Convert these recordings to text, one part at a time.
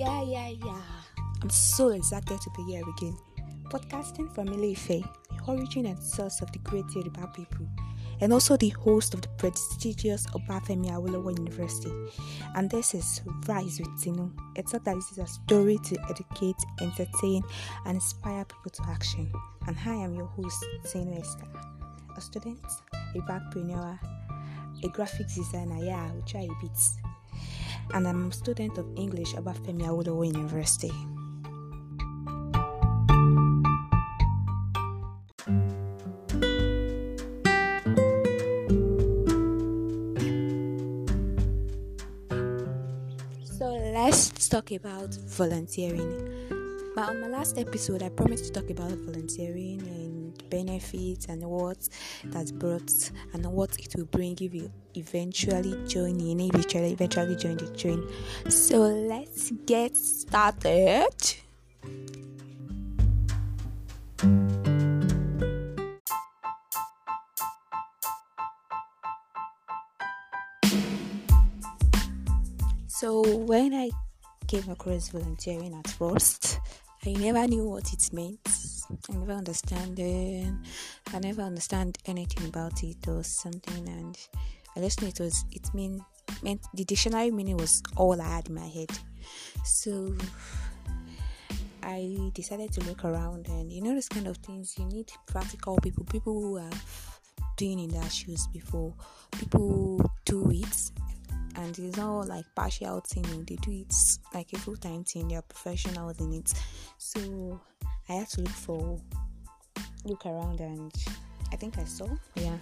Yeah, yeah, yeah. I'm so excited to be here again. Podcasting from Ile-Ife, the origin and source of the great Yoruba people, and also the host of the prestigious Obafemi Awolowo University. And this is Rise with Tinu. It's not that this is a story to educate, entertain, and inspire people to action. And I am your host, Tinu Esther, a student, a backpreneur, a graphics designer. Yeah, I will try a bit and I'm a student of English at Femi Awolowo University. So let's talk about volunteering. But on my last episode, I promised to talk about volunteering benefits and what that's brought and what it will bring if you eventually join in, if you eventually join the train. So let's get started. So when I came across volunteering at first, I never knew what it meant. I never understand it. I never understand anything about it or something, and I just knew it was. It mean meant the dictionary meaning was all I had in my head. So I decided to look around, and you know, this kind of things you need practical people, people who have been in their shoes before, people who do it and it's not like partial thing they do it like a full-time thing. They're professionals in it. So i had to look for look around and i think i saw. Yeah.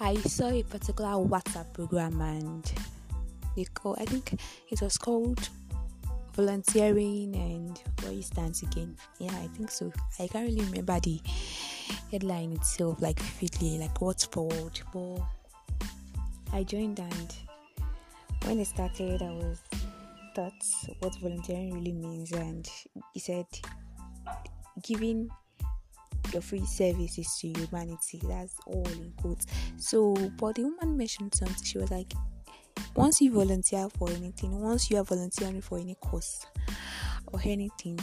I saw a particular whatsapp program and they call i think it was called volunteering and it stands again. Yeah i think so. I can't really remember the headline itself like vividly like what's forward but i joined and when I started, I was taught what volunteering really means, and he said giving your free services to humanity. That's all in quotes. So, but the woman mentioned something. She was like, once you volunteer for anything, once you are volunteering for any cause or anything,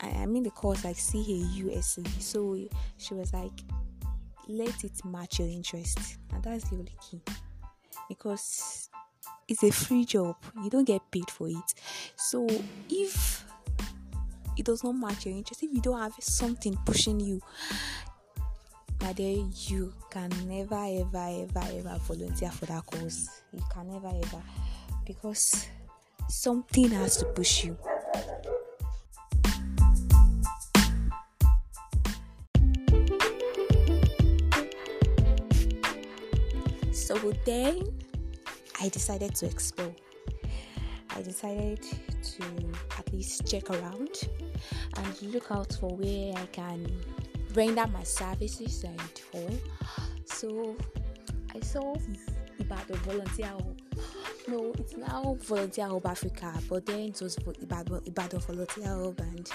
I, I mean the cause like CAUSE. So she was like, let it match your interest, and that's the only key because it's a free job. You don't get paid for it. So if it does not match your interest if you don't have something pushing you my you can never ever ever ever volunteer for that cause you can never ever. Because something has to push you. So then I decided to explore. I decided to at least check around and look out for where I can render my services and all. So I saw about the volunteer. No, it's now Volunteer Hub Africa, but then it was Ibadan Volunteer Hub, and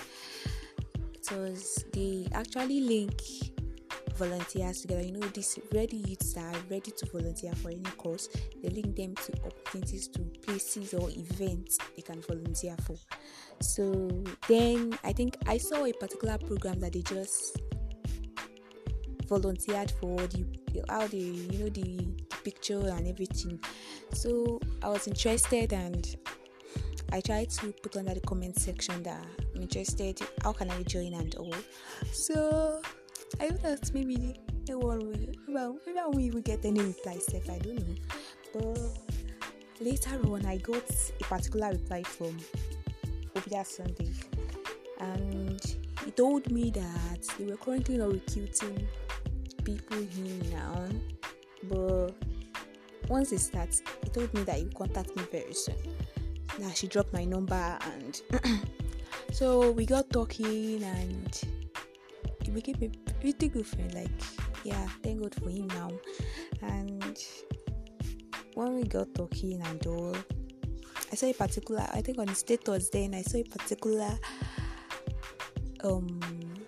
it was they actually link volunteers together. You know, these ready youths are ready to volunteer for any cause, they link them to opportunities to places or events they can volunteer for. So then I think I saw a particular program that they just volunteered for the how they you know the, the picture and everything. So I was interested and I tried to put under the comment section that I'm interested. How can I join and all? So I thought maybe no one will, well, maybe I won't get any reply, Steph. I don't know. But later on, I got a particular reply from Obia Sunday, and he told me that they were currently not recruiting people here now, but once it starts, he told me that he will contact me very soon. That she dropped my number, and so we got talking, and he became a pretty good friend. Like, yeah, thank God for him now. And when we got talking and all, I saw a particular. I think on the status then I saw a particular. Um,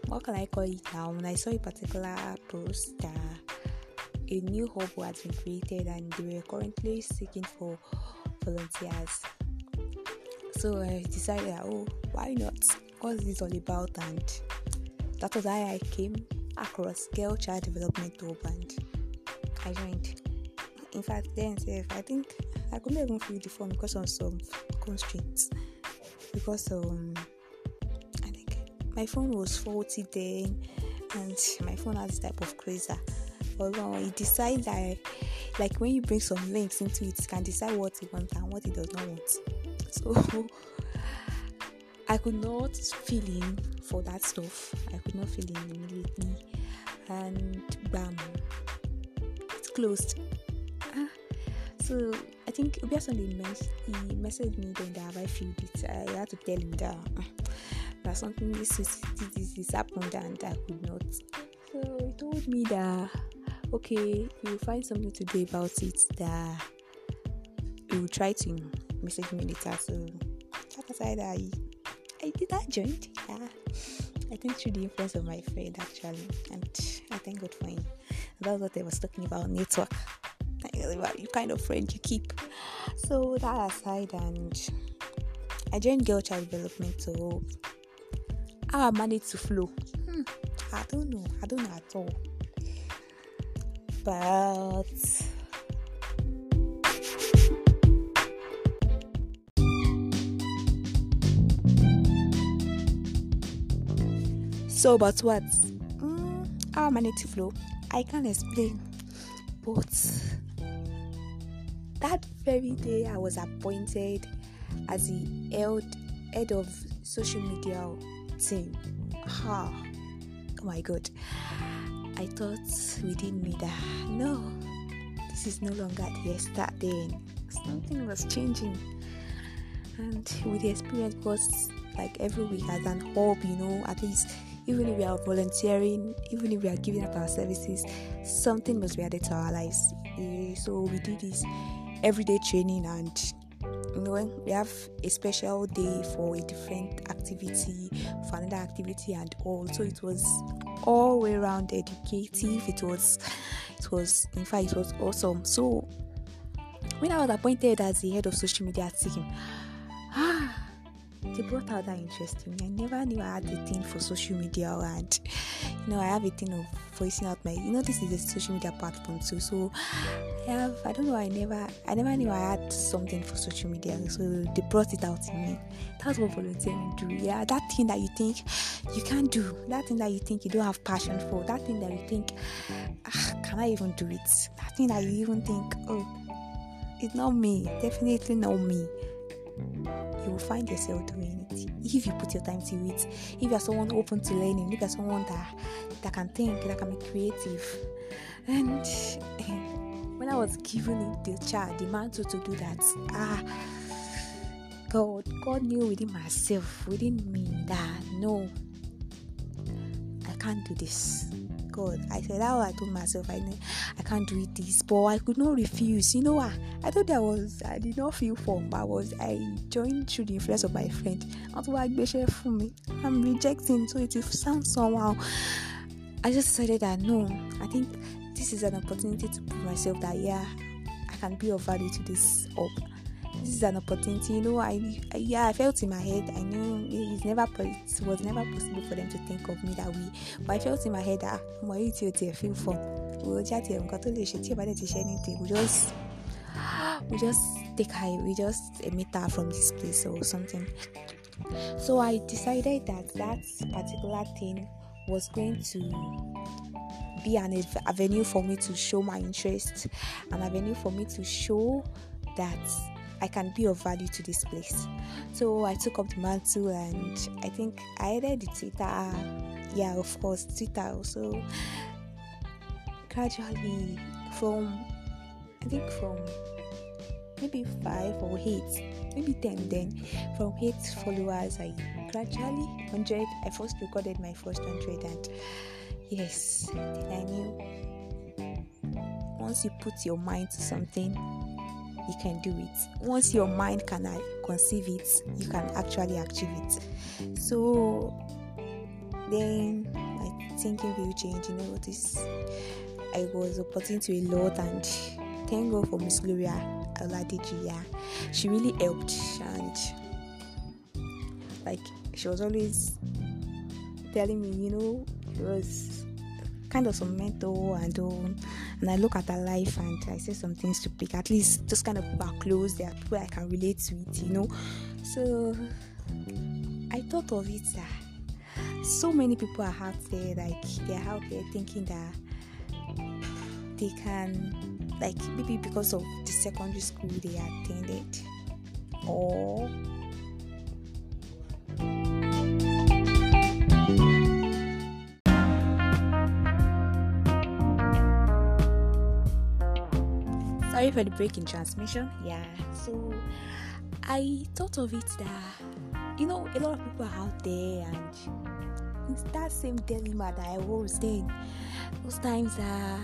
what can I call it now? And I saw a particular post that a new hub has been created and they were currently seeking for volunteers. So I decided, oh, why not? What's this all about? And that was how I came across Girl Child Development Hub and I joined. In fact, then if I think I couldn't even fill the form because of some constraints. Because um, I think my phone was faulty then, and my phone has this type of crazer. Although it decides that, like when you bring some links into it, it can decide what it wants and what it does not want. So I could not fill in for that stuff. I could not fill in immediately, and bam, it's closed. Ah, so I think Obiasunday mes- he messaged me then that I filled it. I had to tell him that uh, that something this is this, this happened and I could not. So he told me that okay, you'll find something to do about it. That he will try to message me later. So that aside, I that joint. Yeah. I think through the influence of my friend actually, and I thank God for him. That's what I was talking about network. You kind of friend you keep. So that aside, and I joined Girl Child Development. So how I managed to flow, hmm, I don't know. I don't know at all. But So, but what? Mm, how am I to flow? I can't explain. But that very day, I was appointed as the head of social media team. Ha! Oh my god. I thought within me that no, this is no longer the start then. Something was changing. And with the experience, because like every week as an hub, you know, at least even if we are volunteering, even if we are giving up our services, something must be added to our lives. Eh, so we do this everyday training and you know we have a special day for a different activity for another activity and all. So it was all way around educative. It was it was in fact it was awesome. So when i was appointed as the head of social media team ah they brought out that interest in me. I never knew I had a thing for social media, and you know, I have a thing of voicing out my. You know, this is a social media platform too. So I have. I don't know. I never. I never knew I had something for social media. So they brought it out in me. That's what volunteering do. Yeah, that thing that you think you can't do. That thing that you think you don't have passion for. That thing that you think, ah, can I even do it? That thing that you even think, oh, it's not me. Definitely not me you will find yourself doing it if you put your time to it. If you're someone open to learning, if you're someone that that can think, that can be creative. And when I was given the child, the mantle to do that, ah, God, God knew within myself, within me, that no, I can't do this. God. I said, How I told myself I I can't do it this, but I could not refuse. You know what? I thought I was I did not feel form, but I was I joined through the influence of my friend. for me. I'm rejecting, so it will sound somehow. I just decided that no, I think this is an opportunity to prove myself that yeah, I can be of value to this up this is an opportunity. You know, I, I yeah, I felt in my head. I knew it's never it was never possible for them to think of me that way. But I felt in my head that mo yìí tí o tiẹ̀ feel for we jáde nǹkan tó lè ṣe tí ṣe anything we just we just take her we just emit her from this place or something. So I decided that that particular thing was going to be an avenue for me to show my interest, an avenue for me to show that I can be of value to this place. So I took up the mantle and I think I added the Twitter. Yeah, of course, Twitter also. Gradually, from I think from maybe five or eight, maybe ten. Then from eight followers, I gradually hundred. I first recorded my first hundred, and yes, then I knew once you put your mind to something you can do it. Once your mind can uh, conceive it, you can actually achieve it. So then my thinking will change. You know, this I was opportune to a lot, and thank God for Miss Gloria Oladiji. Yeah, she really helped, and like she was always telling me, you know, it was kind of some mentor and all. And I look at her life and I say some things to pick. At least those kind of people are close, they are people I can relate to it, you know. So I thought of it that so many people are out there, like they're out there thinking that they can like maybe because of the secondary school they attended or sorry for the break in transmission? Yeah so i thought of it that you know a lot of people are out there and it's that same dilemma that i was then. Those times that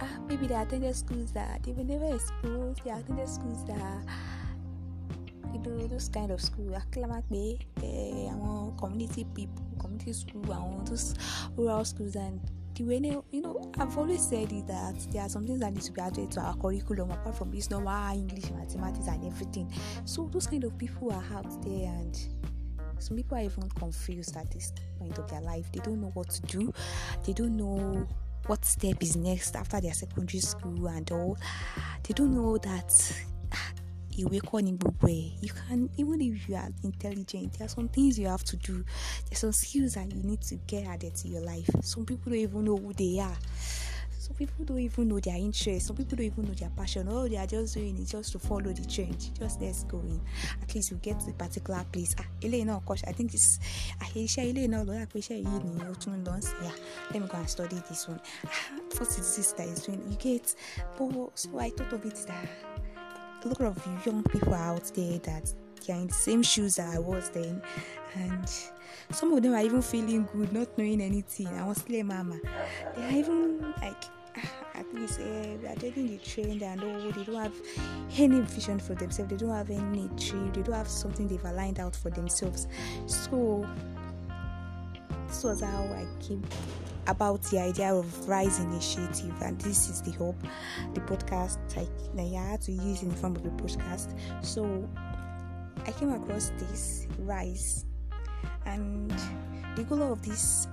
uh, maybe they attended schools that they were never exposed they attended schools that you know those kind of school akílámápé eh, àwọn community people community school àwọn those rural schools and the way you know I've always said it that there are some things that need to be added to our curriculum apart from this normal English mathematics and everything. So those kind of people are out there and some people are even confused at this point of their life. They don't know what to do. They don't know what step is next after their secondary school and all. They don't know that ìwé ní gbogbo ẹ̀. You can even if you are intelligent there are some things you have to do. There are some skills that you need to get added to your life. Some people don't even know who they are. Some people don't even know their interest. Some people don't even know their passion. All they are just doing is just to follow the trend. Just let's go in. At least you get to a particular place. Ah eléyìí náà kọ́ i think it's àyè iṣẹ́ eléyìí náà lọ́yà pé iṣẹ́ yìí ni ó tún lọ sí yeah let me go and study this one. Ah what is this that is doing? You get but so i thought of it that a lot of young people out there that they are in the same shoes that I was then, and some of them are even feeling good, not knowing anything. I was still a mama. They are even like at least uh, they are taking the trend and all. They don't have any vision for themselves. They don't have any dream. They don't have something they've aligned out for themselves. So this was how I came about the idea of Rise Initiative, and this is the hope, the podcast I, had to use in the form of a podcast. So I came across this Rise, and the goal of this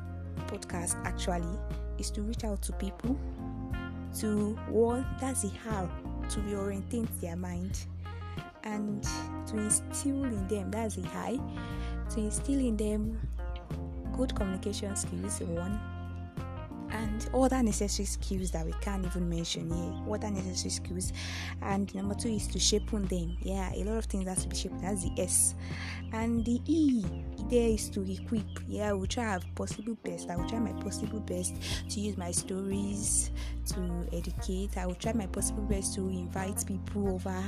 podcast actually is to reach out to people to one that's the how to reorientate their mind and to instill in them that's the high to instill in them good communication skills one and other necessary skills that we can't even mention here. Other necessary skills, and number two is to shape on them. Yeah, a lot of things has to be shaped. That's the S, and the E there is to equip. Yeah, I will try our possible best. I will try my possible best to use my stories to educate. I will try my possible best to invite people over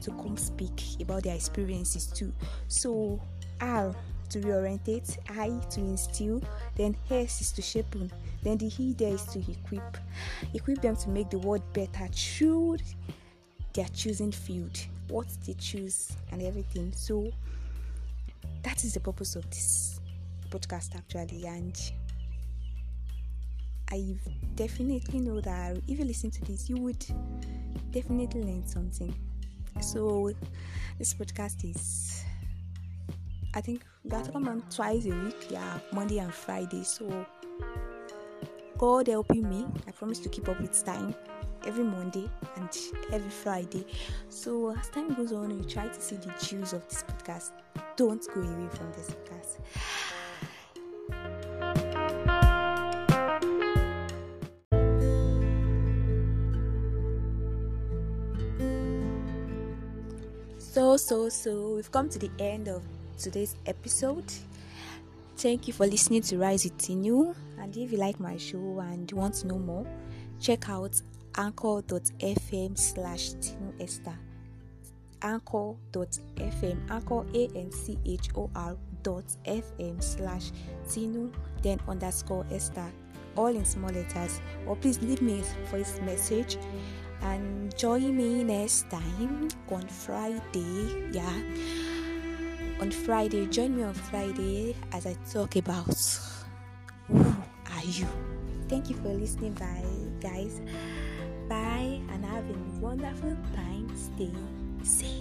to come speak about their experiences too. So, I'll to reorientate, I to instill, then S is to shape, then the He there is to equip. Equip them to make the world better through their choosing field, what they choose, and everything. So that is the purpose of this podcast actually, and I definitely know that if you listen to this, you would definitely learn something. So this podcast is I think to come on twice a week, yeah, Monday and Friday. So God helping me, I promise to keep up with time every Monday and every Friday. So as time goes on, you try to see the juice of this podcast. Don't go away from this podcast. So, so, so, we've come to the end of today's episode. Thank you for listening to Rise with Tinu. And if you like my show and want to know more, check out anchor.fm slash Tinu Esther. Anchor.fm, anchor A N C H O R dot FM slash Tinu, then underscore Esther, all in small letters. Or please leave me a voice message and join me next time on Friday. Yeah on Friday. Join me on Friday as I talk about who are you. Thank you for listening. Bye, guys. Bye, and have a wonderful time. Stay safe.